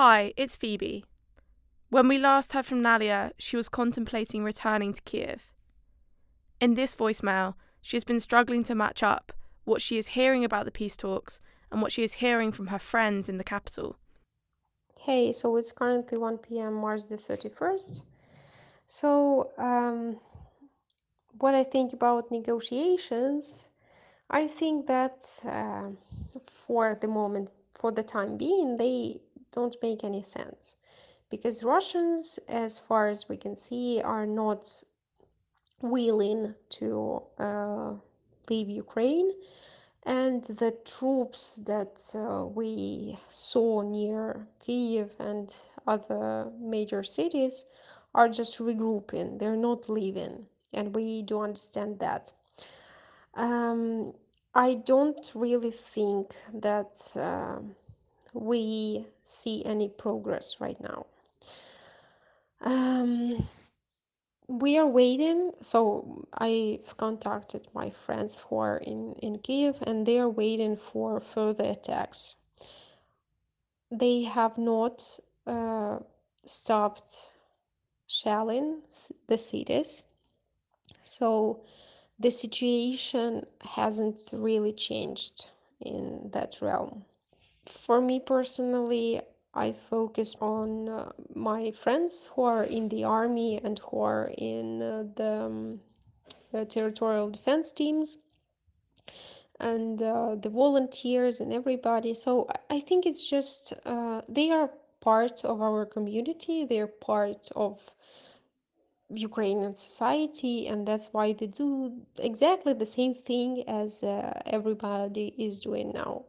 Hi, it's Phoebe. When we last heard from Naliia, she was contemplating returning to Kiev. In this voicemail, she has been struggling to match up what she is hearing about the peace talks and what she is hearing from her friends in the capital. Hey, so it's currently 1 p.m., March the 31st. So, um, what I think about negotiations, I think that uh, for the moment, for the time being, they don't make any sense because Russians, as far as we can see, are not willing to uh, leave Ukraine. And the troops that uh, we saw near Kiev and other major cities are just regrouping, they're not leaving. And we do understand that. Um, I don't really think that uh, we see any progress right now. Um, we are waiting. So I've contacted my friends who are in, in Kiev and they are waiting for further attacks. They have not uh, stopped shelling the cities. So the situation hasn't really changed in that realm. For me personally, I focus on uh, my friends who are in the army and who are in uh, the, um, territorial defense teams and uh, the volunteers and everybody. So I think it's just uh, they are part of our community, they're part of Ukrainian society, and that's why they do exactly the same thing as uh, everybody is doing now.